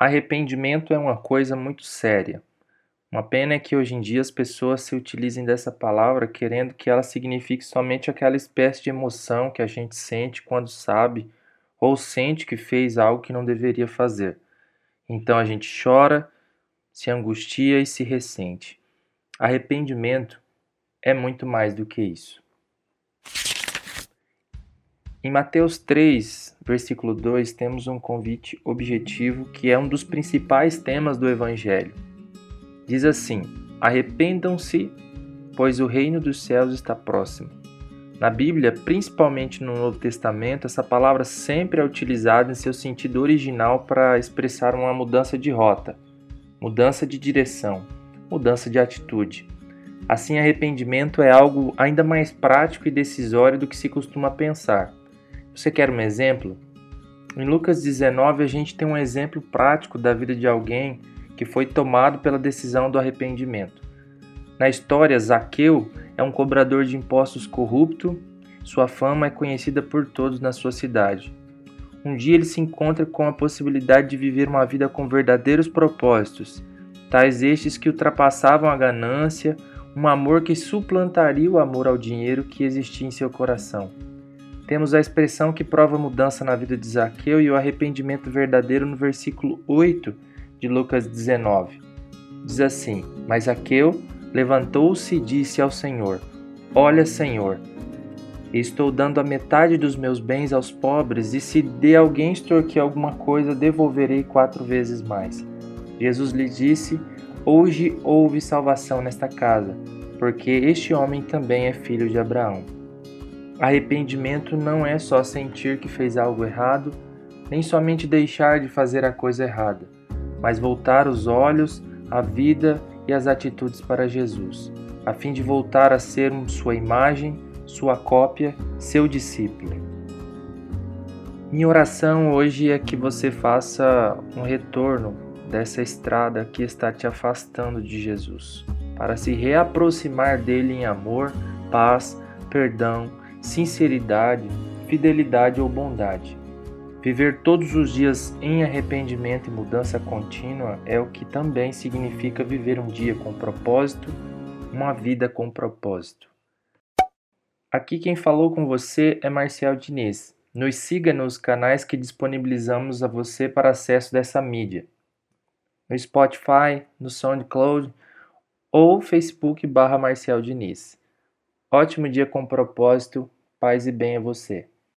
Arrependimento é uma coisa muito séria. Uma pena é que hoje em dia as pessoas se utilizem dessa palavra querendo que ela signifique somente aquela espécie de emoção que a gente sente quando sabe ou sente que fez algo que não deveria fazer. Então a gente chora, se angustia e se ressente. Arrependimento é muito mais do que isso. Em Mateus 3, versículo 2, temos um convite objetivo que é um dos principais temas do Evangelho. Diz assim: Arrependam-se, pois o reino dos céus está próximo. Na Bíblia, principalmente no Novo Testamento, essa palavra sempre é utilizada em seu sentido original para expressar uma mudança de rota, mudança de direção, mudança de atitude. Assim, arrependimento é algo ainda mais prático e decisório do que se costuma pensar. Você quer um exemplo? Em Lucas 19, a gente tem um exemplo prático da vida de alguém que foi tomado pela decisão do arrependimento. Na história, Zaqueu é um cobrador de impostos corrupto, sua fama é conhecida por todos na sua cidade. Um dia ele se encontra com a possibilidade de viver uma vida com verdadeiros propósitos, tais estes que ultrapassavam a ganância, um amor que suplantaria o amor ao dinheiro que existia em seu coração. Temos a expressão que prova mudança na vida de Zaqueu e o arrependimento verdadeiro no versículo 8 de Lucas 19. Diz assim: Mas Zaqueu levantou-se e disse ao Senhor: Olha, Senhor, estou dando a metade dos meus bens aos pobres, e se de alguém extorquir alguma coisa, devolverei quatro vezes mais. Jesus lhe disse: Hoje houve salvação nesta casa, porque este homem também é filho de Abraão. Arrependimento não é só sentir que fez algo errado, nem somente deixar de fazer a coisa errada, mas voltar os olhos, a vida e as atitudes para Jesus, a fim de voltar a ser sua imagem, sua cópia, seu discípulo. Minha oração hoje é que você faça um retorno dessa estrada que está te afastando de Jesus, para se reaproximar dele em amor, paz, perdão sinceridade, fidelidade ou bondade. Viver todos os dias em arrependimento e mudança contínua é o que também significa viver um dia com propósito, uma vida com propósito. Aqui quem falou com você é Marcial Diniz. Nos siga nos canais que disponibilizamos a você para acesso dessa mídia. No Spotify, no SoundCloud ou Facebook barra Marcial Diniz. Ótimo dia com propósito, paz e bem a você.